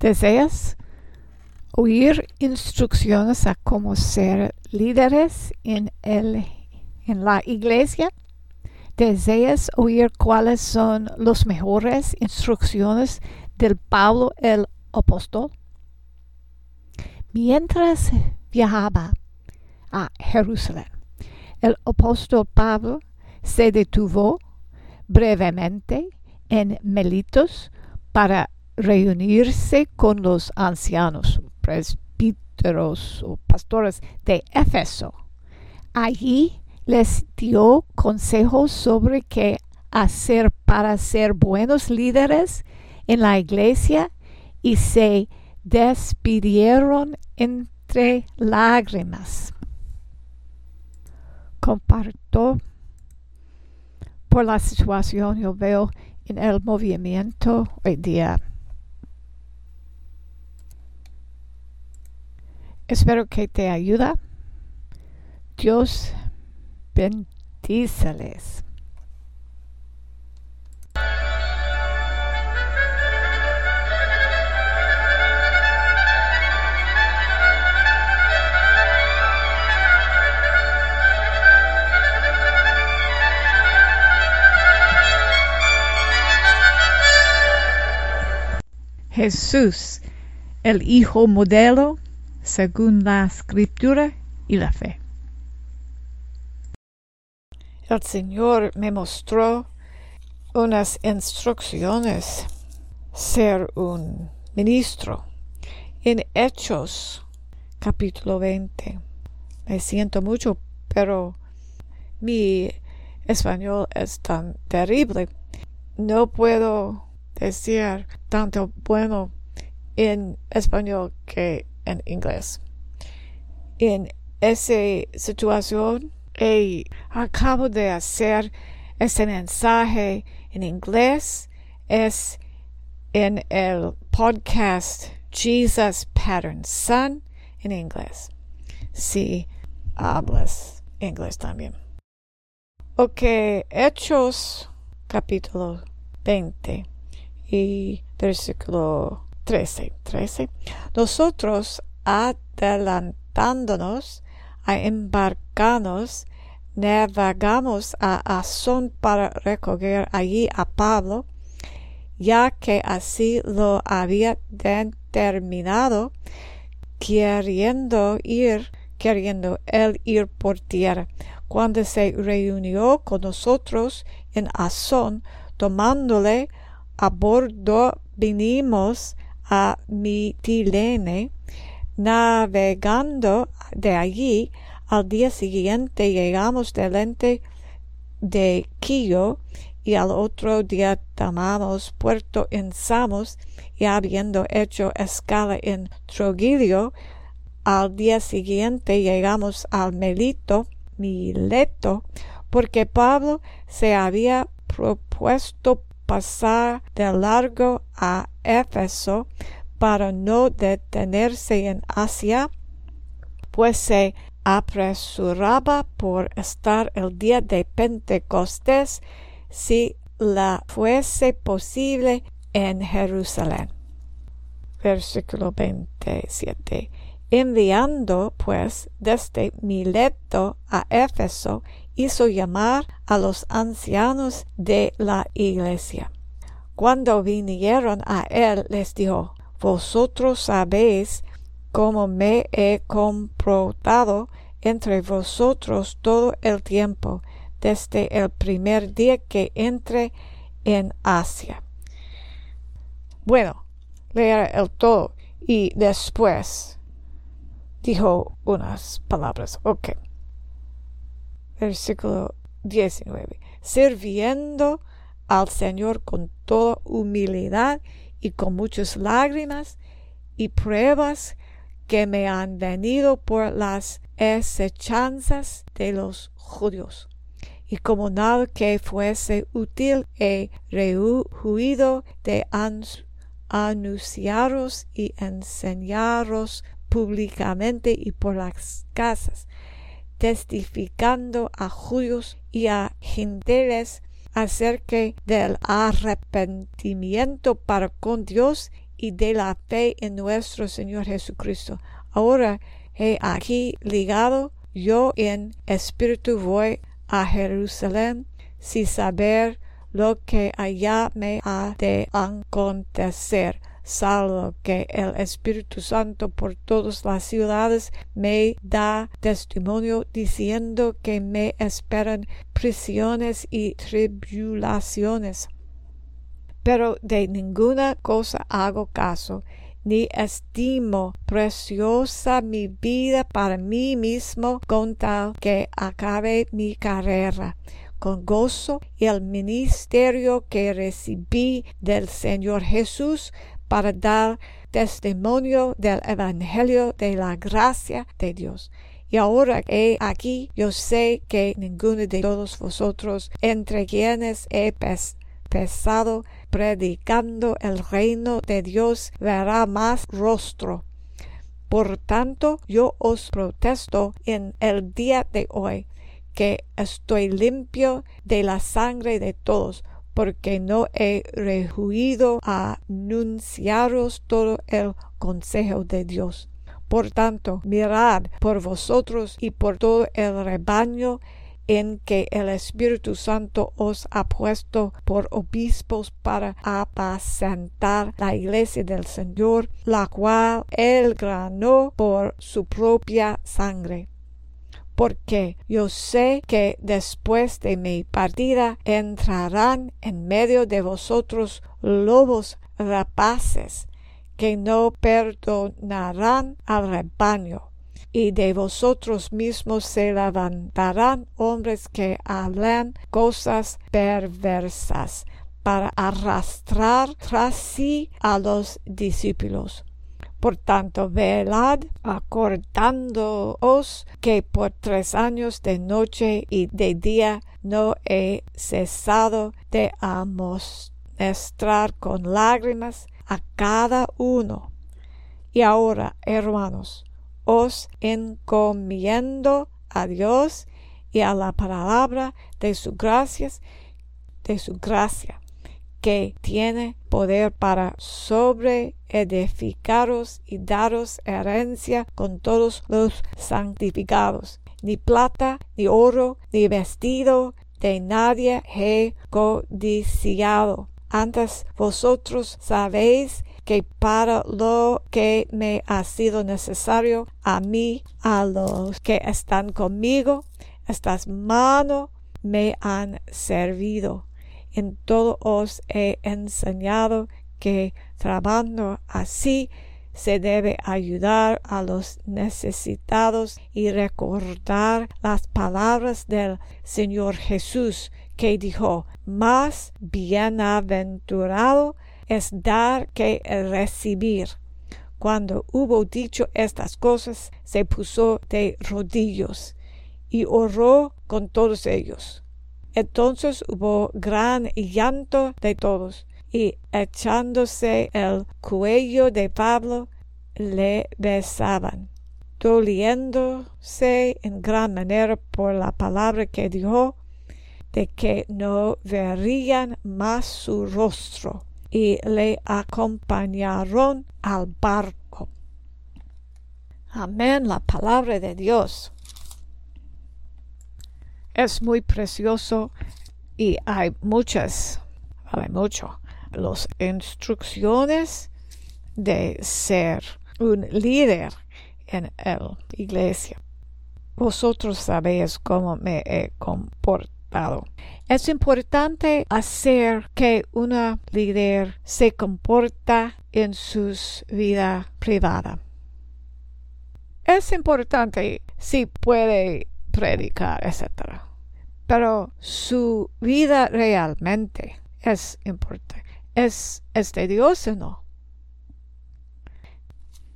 ¿Deseas oír instrucciones a cómo ser líderes en, el, en la iglesia? ¿Deseas oír cuáles son las mejores instrucciones del Pablo el apóstol? Mientras viajaba a Jerusalén, el apóstol Pablo se detuvo brevemente en Melitos para reunirse con los ancianos, presbíteros o pastores de Éfeso. Allí les dio consejos sobre qué hacer para ser buenos líderes en la iglesia y se despidieron entre lágrimas. Comparto por la situación, yo veo en el movimiento hoy día. Espero que te ayuda. Dios bendíceles. Jesús, el Hijo modelo, según la escritura y la fe. El Señor me mostró unas instrucciones ser un ministro en Hechos capítulo 20. Me siento mucho, pero mi español es tan terrible. No puedo decir tanto bueno en español que en inglés. En esa situación, acabo de hacer ese mensaje en inglés, es en el podcast Jesus Pattern Son en inglés. Si hablas inglés también. Ok, Hechos capítulo 20 y versículo 13. 13. Nosotros adelantándonos a embarcarnos, navegamos a Azón para recoger allí a Pablo, ya que así lo había determinado, queriendo ir, queriendo él ir por tierra. Cuando se reunió con nosotros en Azón, tomándole a bordo vinimos a Mitilene, navegando de allí. Al día siguiente llegamos delante de Quillo y al otro día tomamos puerto en Samos y habiendo hecho escala en Trogilio, al día siguiente llegamos al Melito, Mileto, porque Pablo se había propuesto pasar de largo a Éfeso para no detenerse en Asia, pues se apresuraba por estar el día de Pentecostés si la fuese posible en Jerusalén. Versículo 27. Enviando pues desde Mileto a Éfeso hizo llamar a los ancianos de la iglesia. Cuando vinieron a él les dijo, Vosotros sabéis cómo me he comportado entre vosotros todo el tiempo, desde el primer día que entré en Asia. Bueno, leer el todo y después dijo unas palabras. Ok versículo 19, sirviendo al Señor con toda humildad y con muchas lágrimas y pruebas que me han venido por las hechanzas de los judíos. Y como nada que fuese útil he rehuido de anunciaros y enseñaros públicamente y por las casas testificando a judíos y a gentiles acerca del arrepentimiento para con Dios y de la fe en nuestro Señor Jesucristo. Ahora he aquí ligado yo en espíritu voy a Jerusalén sin saber lo que allá me ha de acontecer, salvo que el Espíritu Santo por todas las ciudades me da testimonio diciendo que me esperan prisiones y tribulaciones. Pero de ninguna cosa hago caso, ni estimo preciosa mi vida para mí mismo con tal que acabe mi carrera con gozo y el ministerio que recibí del Señor Jesús para dar testimonio del Evangelio de la gracia de Dios. Y ahora he aquí, yo sé que ninguno de todos vosotros, entre quienes he pesado predicando el reino de Dios, verá más rostro. Por tanto, yo os protesto en el día de hoy que estoy limpio de la sangre de todos, porque no he rehuido a anunciaros todo el consejo de Dios. Por tanto, mirad por vosotros y por todo el rebaño en que el Espíritu Santo os ha puesto por obispos para apacentar la iglesia del Señor, la cual él granó por su propia sangre porque yo sé que después de mi partida entrarán en medio de vosotros lobos rapaces que no perdonarán al rebaño y de vosotros mismos se levantarán hombres que hablan cosas perversas para arrastrar tras sí a los discípulos. Por tanto, velad, acordándoos que por tres años de noche y de día no he cesado de amonestrar con lágrimas a cada uno. Y ahora, hermanos, os encomiendo a Dios y a la palabra de su gracias, de su gracia que tiene poder para sobreedificaros y daros herencia con todos los santificados. Ni plata, ni oro, ni vestido de nadie he codiciado. Antes vosotros sabéis que para lo que me ha sido necesario a mí, a los que están conmigo, estas manos me han servido en todo os he enseñado que trabajando así se debe ayudar a los necesitados y recordar las palabras del Señor Jesús que dijo, más bienaventurado es dar que recibir. Cuando hubo dicho estas cosas, se puso de rodillos y oró con todos ellos. Entonces hubo gran llanto de todos, y echándose el cuello de Pablo, le besaban, doliéndose en gran manera por la palabra que dijo, de que no verían más su rostro, y le acompañaron al barco. Amén, la palabra de Dios es muy precioso y hay muchas, hay mucho, las instrucciones de ser un líder en la iglesia. Vosotros sabéis cómo me he comportado. Es importante hacer que una líder se comporta en su vida privada. Es importante si puede predicar, etc pero su vida realmente es importante. ¿Es, es de Dios o no?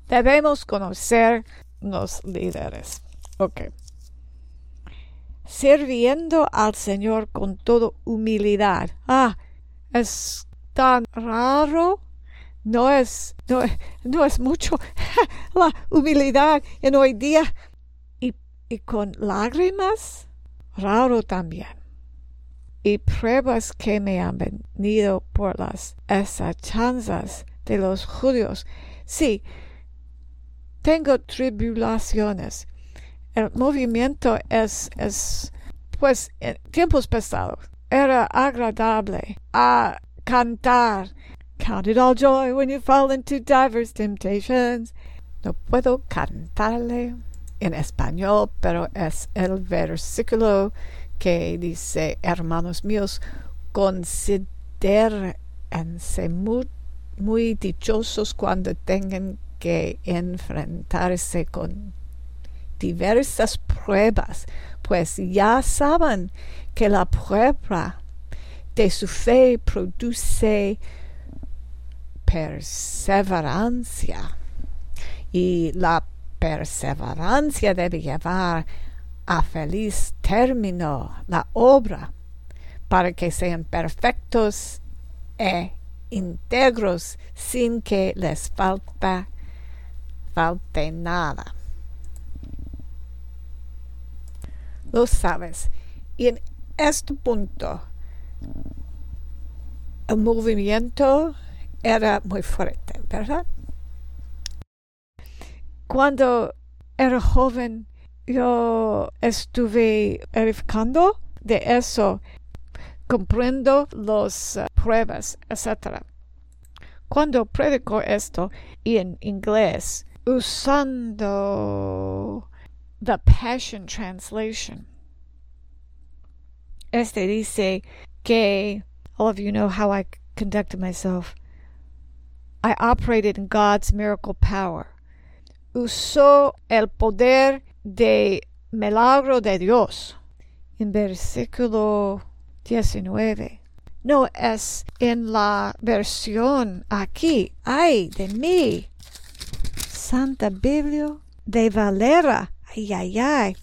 Debemos conocer los líderes. Ok. Sirviendo al Señor con toda humildad. Ah, es tan raro. No es, no, no es mucho la humildad en hoy día. Y, y con lágrimas raro también. Y pruebas que me han venido por las chanzas de los judíos. Sí, tengo tribulaciones. El movimiento es, es pues, en tiempos pasados era agradable a cantar. Count it all joy when you fall into diverse temptations. No puedo cantarle en español, pero es el versículo que dice, hermanos míos, considérense muy, muy dichosos cuando tengan que enfrentarse con diversas pruebas, pues ya saben que la prueba de su fe produce perseverancia. Y la perseverancia debe llevar a feliz término la obra para que sean perfectos e íntegros sin que les falta, falte nada. Lo sabes. Y en este punto, el movimiento era muy fuerte, ¿verdad? Cuando era joven, yo estuve verificando de eso, comprendo las uh, pruebas, etc. Cuando predico esto en inglés, usando the Passion Translation, este dice que all of you know how I conducted myself. I operated in God's miracle power. Usó el poder de milagro de Dios. En versículo 19. No es en la versión aquí. Ay de mí. Santa Biblia de Valera. Ay, ay, ay.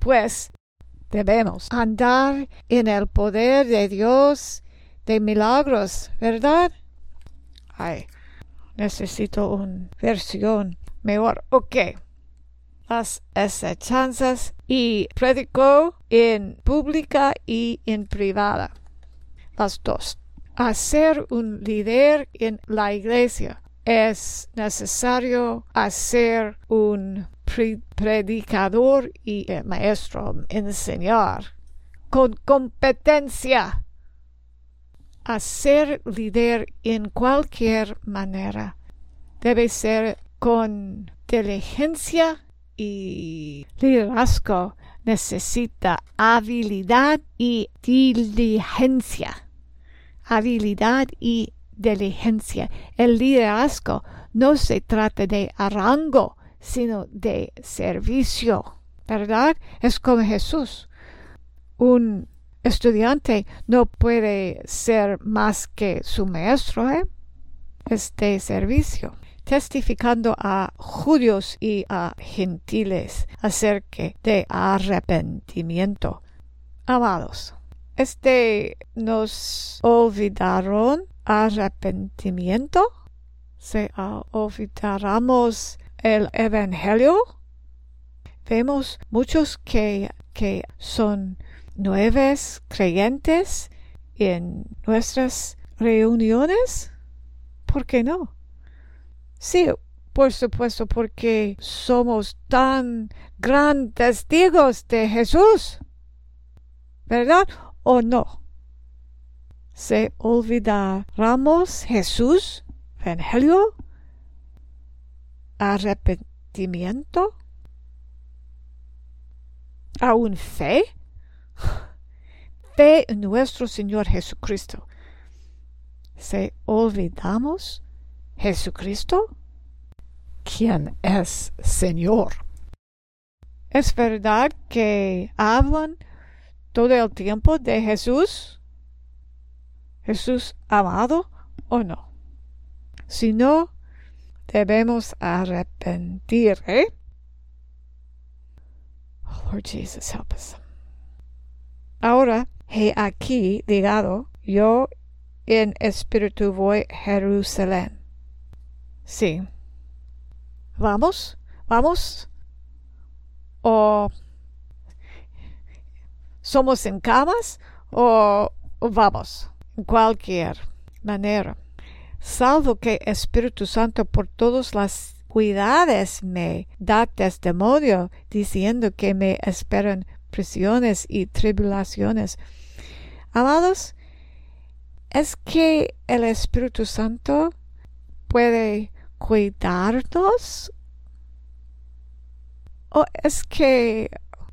Pues debemos andar en el poder de Dios de milagros, ¿verdad? Ay, necesito una versión mejor. Ok las chanzas y predicó en pública y en privada. Las dos. Hacer un líder en la iglesia es necesario hacer un predicador y maestro, enseñar con competencia. Hacer líder en cualquier manera debe ser con diligencia y liderazgo necesita habilidad y diligencia. Habilidad y diligencia. El liderazgo no se trata de arrango, sino de servicio. ¿Verdad? Es como Jesús. Un estudiante no puede ser más que su maestro, ¿eh? Es de servicio testificando a judíos y a gentiles acerca de arrepentimiento. Amados, este nos olvidaron arrepentimiento. Se olvidáramos el evangelio. Vemos muchos que, que son nuevos creyentes en nuestras reuniones. ¿Por qué no? Sí, por supuesto, porque somos tan grandes testigos de Jesús. ¿Verdad o no? ¿Se olvidaremos Jesús, Evangelio, arrepentimiento, aún fe? Fe en nuestro Señor Jesucristo. ¿Se olvidamos Jesucristo, quien es Señor. ¿Es verdad que hablan todo el tiempo de Jesús? ¿Jesús amado o no? Si no, debemos arrepentir, ¿eh? Oh, Lord Jesus, help us. Ahora, he aquí, digado, yo en espíritu voy a Jerusalén Sí. ¿Vamos? ¿Vamos? ¿O somos en camas? ¿O, vamos? En cualquier manera. salvo que Espíritu Santo por todas las cuidades me da testimonio diciendo que me esperan prisiones y tribulaciones. Amados, es que el Espíritu Santo puede cuidarnos o es que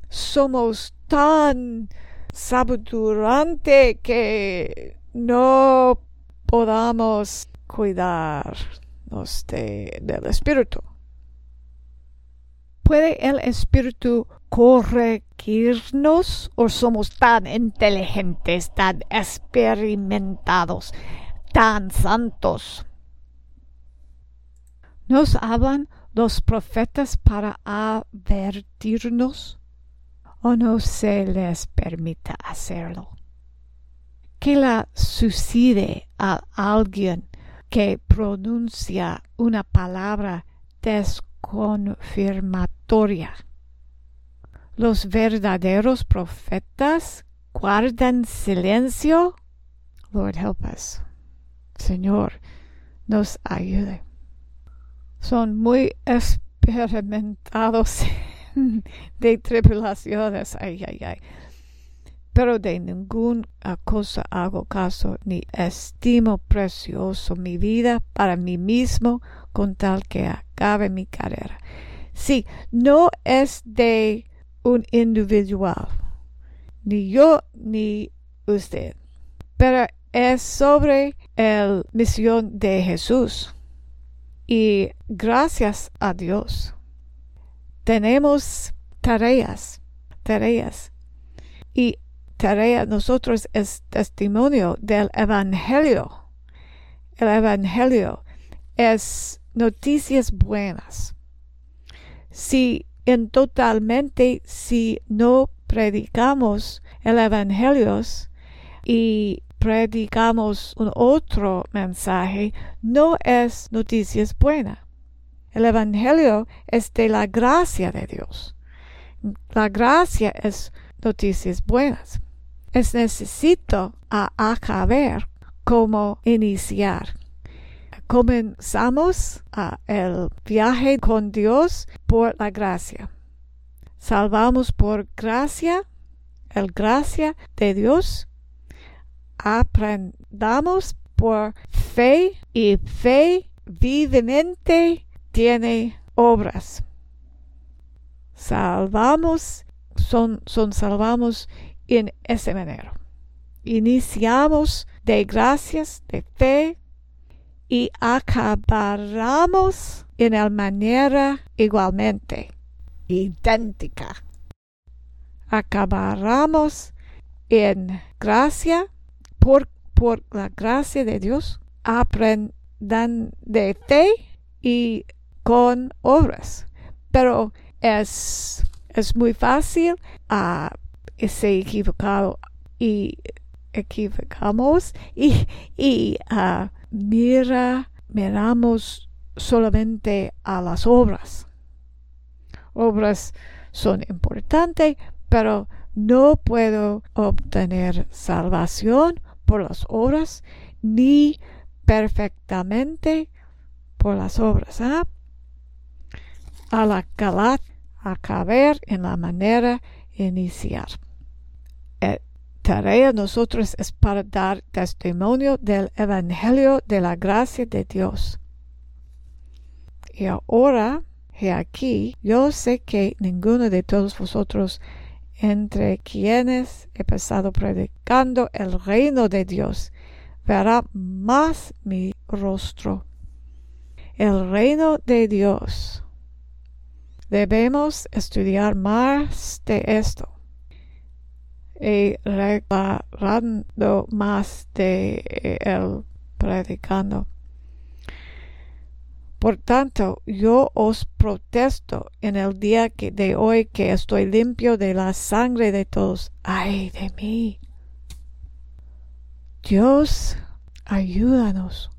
somos tan sabudurante que no podamos cuidarnos de, del espíritu. ¿Puede el espíritu corregirnos o somos tan inteligentes, tan experimentados, tan santos? ¿Nos hablan los profetas para advertirnos o no se les permita hacerlo? ¿Qué le sucede a alguien que pronuncia una palabra desconfirmatoria? ¿Los verdaderos profetas guardan silencio? Lord help us. Señor, nos ayude. Son muy experimentados de tribulaciones. Ay, ay, ay pero de ninguna cosa hago caso, ni estimo precioso mi vida para mí mismo con tal que acabe mi carrera. Sí, no es de un individual, ni yo ni usted, pero es sobre la misión de Jesús. Y gracias a Dios, tenemos tareas, tareas. Y tarea nosotros es testimonio del Evangelio. El Evangelio es noticias buenas. Si en totalmente, si no predicamos el Evangelio y predicamos un otro mensaje, no es noticias buenas. El Evangelio es de la gracia de Dios. La gracia es noticias buenas. Es necesito a acabar cómo iniciar. Comenzamos el viaje con Dios por la gracia. Salvamos por gracia, el gracia de Dios. Aprendamos por fe y fe vivemente tiene obras. Salvamos son, son salvamos en esa manera. Iniciamos de gracias, de fe y acabaremos en la manera igualmente idéntica. Acabaremos en gracia por, por la gracia de Dios. Aprendan de fe y con obras. Pero es es muy fácil a uh, ser equivocado y equivocamos y, y uh, mira, miramos solamente a las obras. Obras son importantes, pero no puedo obtener salvación por las obras ni perfectamente por las obras. ¿ah? A la a caber en la manera iniciar. La tarea nosotros es para dar testimonio del Evangelio de la gracia de Dios. Y ahora, he aquí, yo sé que ninguno de todos vosotros entre quienes he pasado predicando el reino de Dios verá más mi rostro. El reino de Dios Debemos estudiar más de esto y reclamando más de el predicando. Por tanto, yo os protesto en el día que de hoy que estoy limpio de la sangre de todos. ¡Ay de mí! Dios, ayúdanos.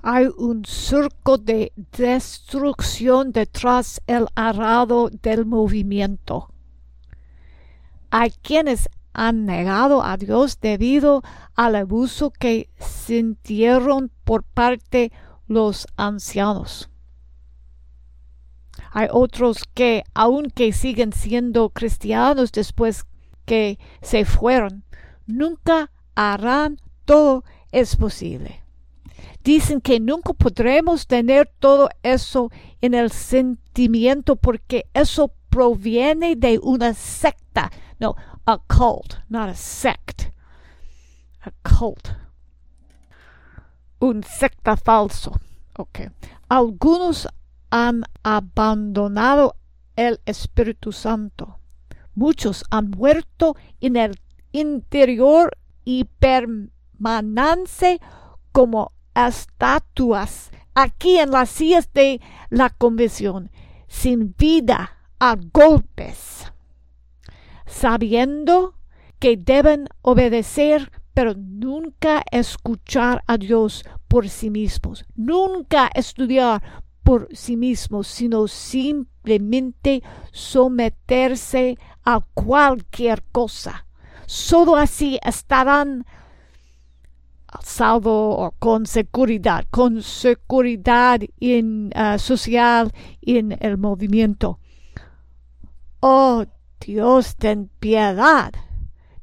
Hay un surco de destrucción detrás el arado del movimiento. Hay quienes han negado a Dios debido al abuso que sintieron por parte los ancianos. Hay otros que, aunque siguen siendo cristianos después que se fueron, nunca harán todo es posible. Dicen que nunca podremos tener todo eso en el sentimiento porque eso proviene de una secta. No, a cult, not a sect. A cult. Un secta falso. Ok. Algunos han abandonado el Espíritu Santo. Muchos han muerto en el interior y permanecen como estatuas aquí en las sillas de la convención, sin vida, a golpes, sabiendo que deben obedecer, pero nunca escuchar a Dios por sí mismos, nunca estudiar por sí mismos, sino simplemente someterse a cualquier cosa. Solo así estarán salvo o con seguridad, con seguridad in, uh, social en el movimiento. Oh Dios, ten piedad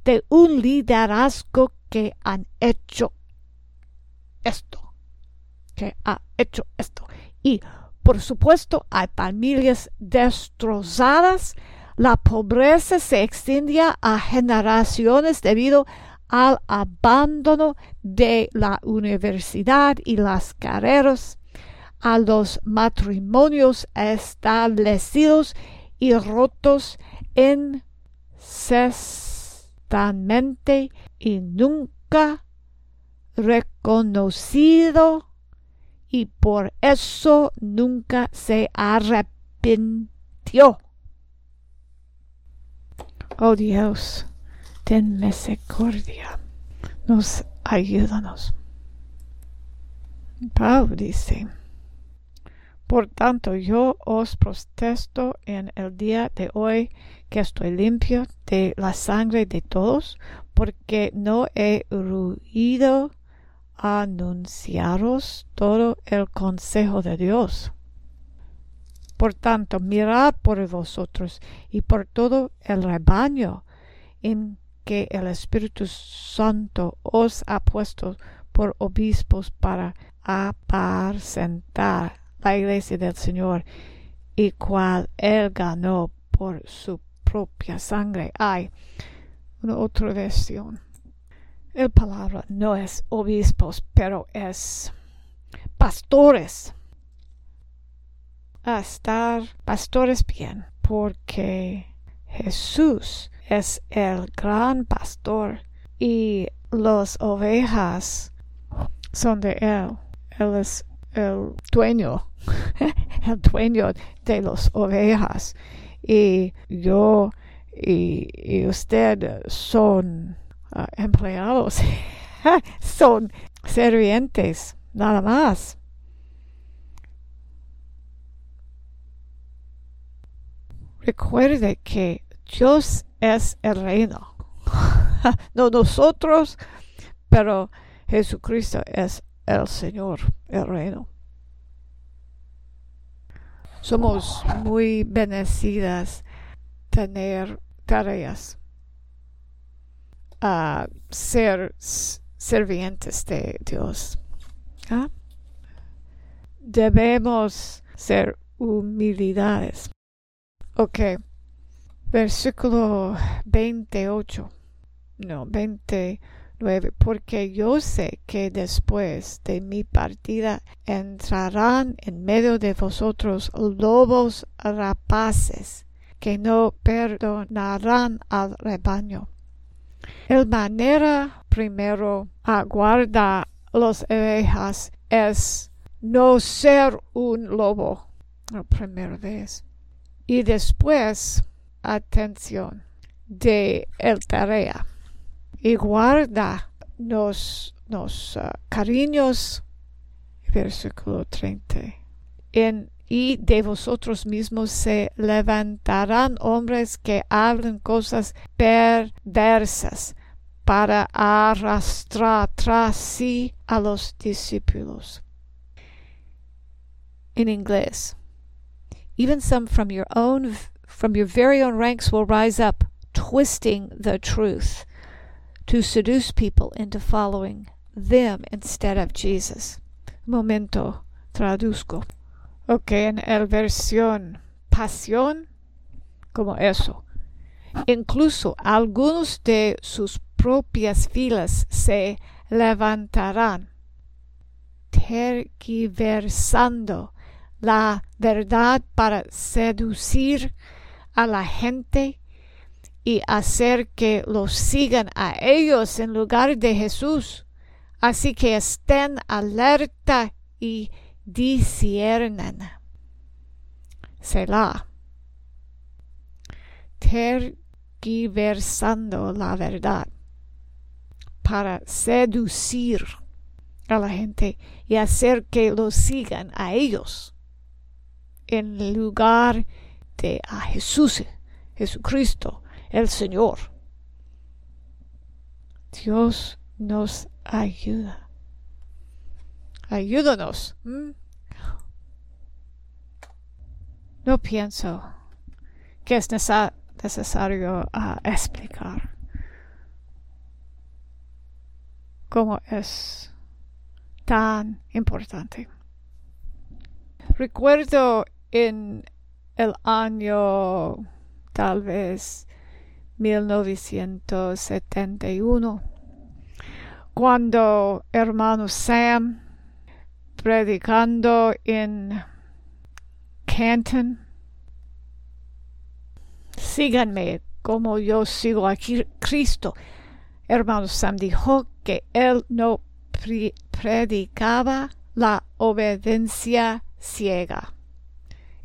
de un liderazgo que han hecho esto, que ha hecho esto. Y por supuesto hay familias destrozadas, la pobreza se extiende a generaciones debido al abandono de la universidad y las carreras, a los matrimonios establecidos y rotos incessantemente y nunca reconocido y por eso nunca se arrepintió. Oh Dios ten misericordia, nos ayúdanos. Pablo dice, por tanto yo os protesto en el día de hoy que estoy limpio de la sangre de todos, porque no he ruido anunciaros todo el consejo de Dios. Por tanto, mirad por vosotros y por todo el rebaño en que el Espíritu Santo os ha puesto por obispos para apacentar la iglesia del Señor y cual él ganó por su propia sangre. Hay una otra versión. El palabra no es obispos, pero es pastores. A estar pastores bien, porque Jesús es el gran pastor y las ovejas son de él. Él es el dueño, el dueño de las ovejas. Y yo y, usted son ah, empleados, son servientes, nada más. Recuerde que Dios es el reino. no nosotros, pero Jesucristo es el Señor, el reino. Somos muy bendecidas tener tareas a ser servientes de Dios. ¿Ah? Debemos ser humildades. Ok versículo 28, no, 29, porque yo sé que después de mi partida entrarán en medio de vosotros lobos rapaces que no perdonarán al rebaño. El manera primero aguarda los ovejas es no ser un lobo, la primera vez. Y después atención de el tarea y guarda los, los uh, cariños versículo 30 en y de vosotros mismos se levantarán hombres que hablen cosas perversas para arrastrar tras sí a los discípulos. In inglés. Even some from your own from your very own ranks will rise up, twisting the truth to seduce people into following them instead of Jesus. Momento, traduzco. Ok, en el versión pasión, como eso. Incluso algunos de sus propias filas se levantarán, tergiversando la verdad para seducir a la gente y hacer que los sigan a ellos en lugar de Jesús. Así que estén alerta y disciernan. Selah. Tergiversando la verdad para seducir a la gente y hacer que los sigan a ellos en lugar de a Jesús, Jesucristo, el Señor. Dios nos ayuda. Ayúdanos. No pienso que es necesario uh, explicar cómo es tan importante. Recuerdo en el año tal vez 1971 cuando hermano Sam predicando en Canton. Síganme como yo sigo a Cristo. Hermano Sam dijo que él no predicaba la obediencia ciega.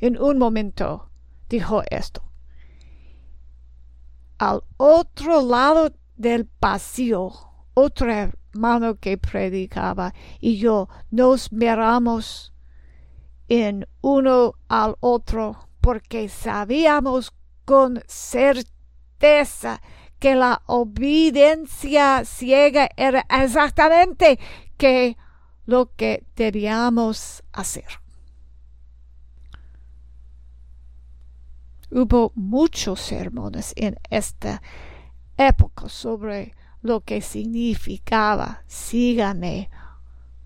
En un momento dijo esto. Al otro lado del pasillo otro hermano que predicaba y yo nos miramos en uno al otro porque sabíamos con certeza que la obediencia ciega era exactamente que lo que debíamos hacer. Hubo muchos sermones en esta época sobre lo que significaba sígame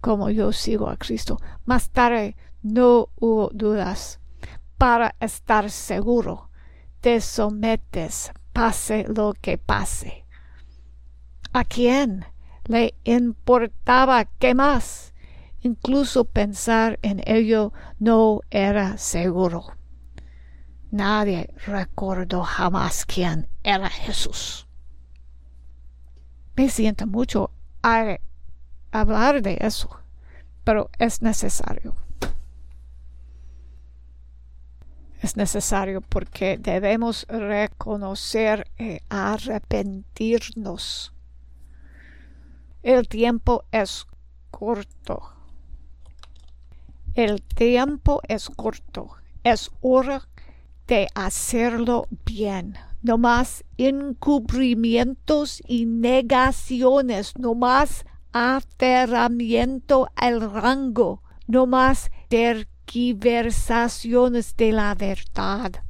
como yo sigo a Cristo. Más tarde no hubo dudas. Para estar seguro, te sometes, pase lo que pase. ¿A quién le importaba qué más? Incluso pensar en ello no era seguro. Nadie recordó jamás quién era Jesús. Me siento mucho a hablar de eso, pero es necesario. Es necesario porque debemos reconocer y arrepentirnos. El tiempo es corto. El tiempo es corto. Es hora de hacerlo bien no más encubrimientos y negaciones, no más aferramiento al rango, no más terquiversaciones de la verdad.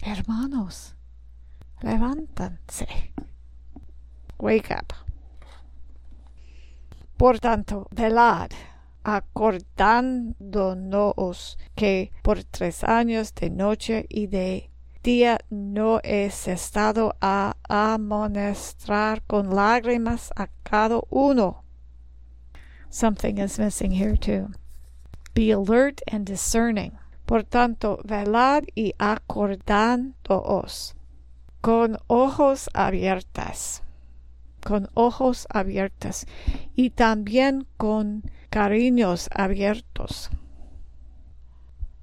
Hermanos, levántanse. Wake up. Por tanto, velad acordándonos que por tres años de noche y de día no es estado a amonestrar con lágrimas a cada uno. Something is missing here too. Be alert and discerning. Por tanto, velad y acordándoos con ojos abiertas, con ojos abiertos y también con cariños abiertos.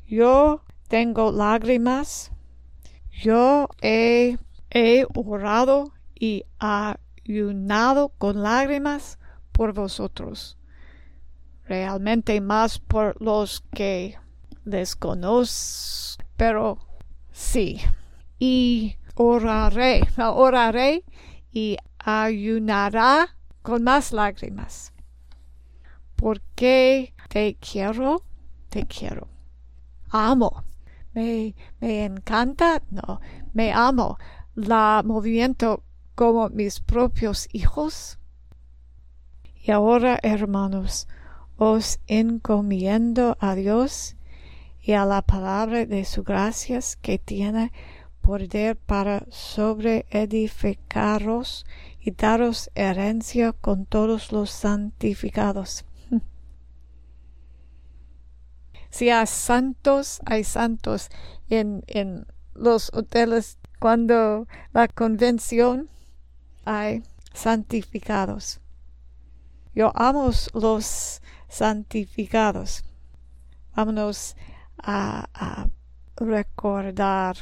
Yo tengo lágrimas yo he, orado y ayunado con lágrimas por vosotros, realmente más por los que desconozco, pero sí. Y oraré, oraré y ayunará con más lágrimas. Porque te quiero, te quiero. Amo. Me, encanta, no, me amo. La movimiento como mis propios hijos. Y ahora, hermanos, os encomiendo a Dios y a la palabra de su gracias que tiene poder para sobreedificaros y daros herencia con todos los santificados. Si hay santos, hay santos en, en los hoteles cuando la convención hay santificados. Yo amo los santificados. Vámonos a, recordar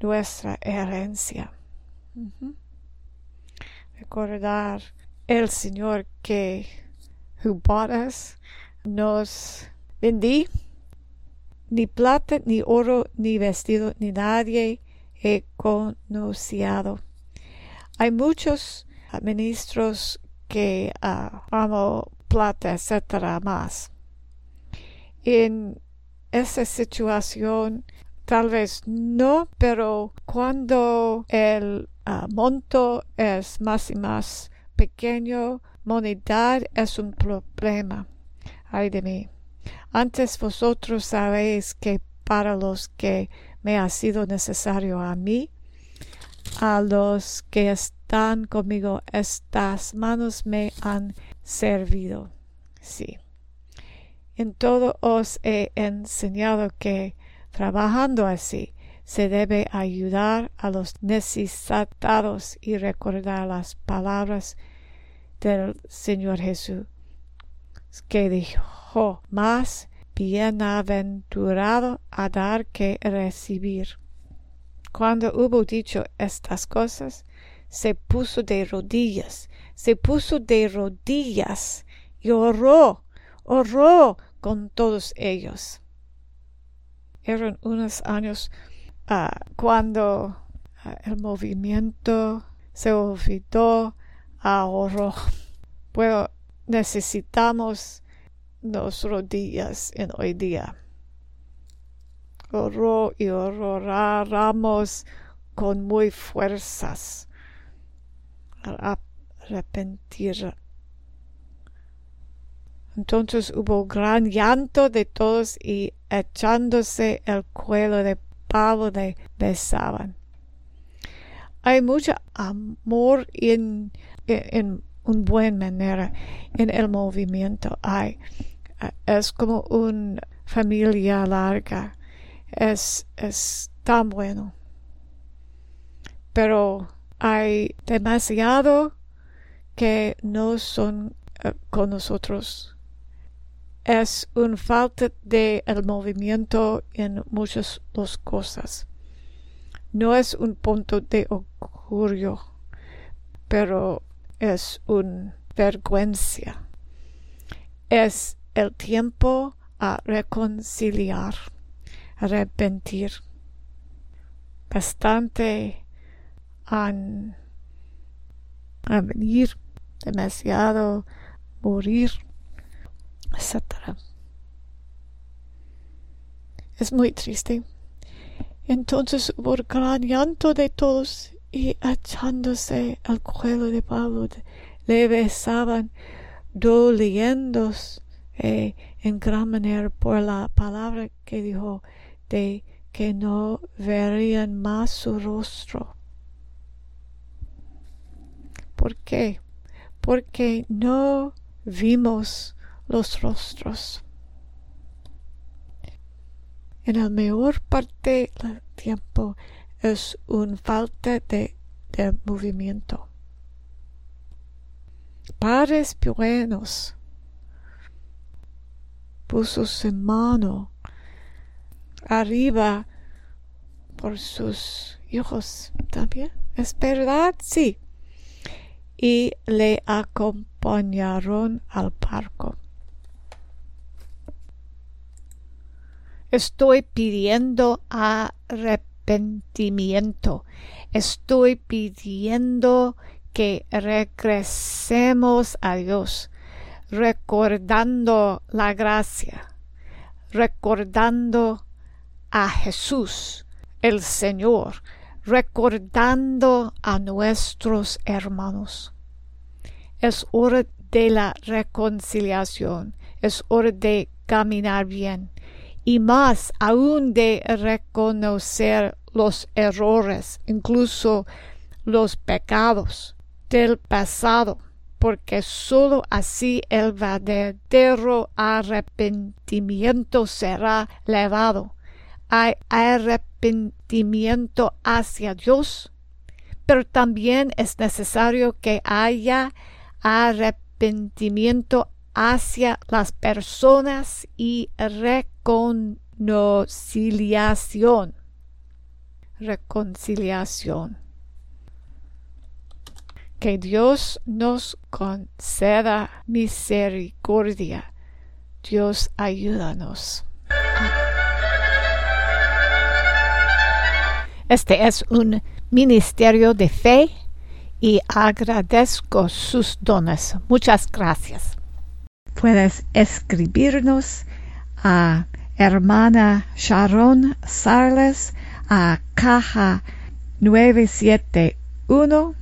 nuestra herencia. Recordar el Señor que who nos vendí ni plata, ni oro, ni vestido, ni nadie he conocido. Hay muchos ministros que uh, amo plata, etcétera, más. En esa situación, tal vez no, pero cuando el ah, monto es más y más pequeño, monedad es un problema. Ay de mí. Antes vosotros sabéis que para los que me ha sido necesario a mí, a los que están conmigo, estas manos me han servido. Sí. En todo os he enseñado que, trabajando así, se debe ayudar a los necesitados y recordar las palabras del Señor Jesús, que dijo, más bienaventurado a dar que recibir. Cuando hubo dicho estas cosas, se puso de rodillas, se puso de rodillas y oró, oró con todos ellos. Eran unos años ah, cuando ah, el movimiento se olvidó, ahorró. Bueno, necesitamos dos rodillas en hoy día. Oró y oramos con muy fuerzas. Arrepentir entonces hubo gran llanto de todos y echándose el cuello de Pablo le besaban. Hay mucho amor en, en, un buen manera en el movimiento. Hay, es como una familia larga. Es, es tan bueno. Pero hay demasiado que no son eh, con nosotros es un falta de el movimiento en muchas dos cosas. No es un punto de orgullo, pero es una vergüenza. Es el tiempo a reconciliar, arrepentir. Bastante han a venir, demasiado morir etc. Es muy triste. Entonces hubo gran llanto de todos y echándose al cuello de Pablo le besaban, doliéndose en gran manera por la palabra que dijo de que no verían más su rostro. ¿Por qué? Porque no vimos los rostros. En la mayor parte del tiempo es un falta de, movimiento. Padres buenos puso su mano arriba por sus hijos también. ¿Es verdad? Sí. Y le acompañaron al parco. Estoy pidiendo arrepentimiento. Estoy pidiendo que regresemos a Dios, recordando la gracia, recordando a Jesús, el Señor, recordando a nuestros hermanos. Es hora de la reconciliación, es hora de caminar bien y más aún de reconocer los errores, incluso los pecados del pasado, porque sólo así el verdadero arrepentimiento será levado. Hay arrepentimiento hacia Dios, pero también es necesario que haya arrepentimiento hacia las personas y reconciliación. Reconciliación. Que Dios nos conceda misericordia. Dios ayúdanos. Este es un ministerio de fe y agradezco sus dones. Muchas gracias. Puedes escribirnos a hermana Sharon Sarles a caja 971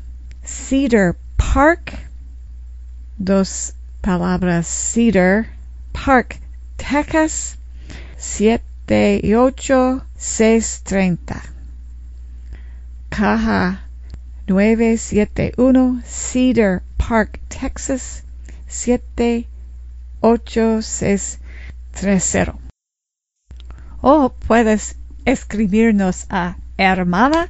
Cedar Park, dos palabras. Cedar Park, Texas, 78630. Caja 971 Cedar Park, Texas, 78630. O puedes escribirnos a hermana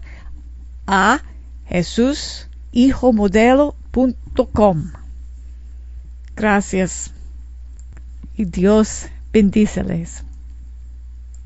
a Jesús hijomodelo.com. Gracias y Dios bendíceles.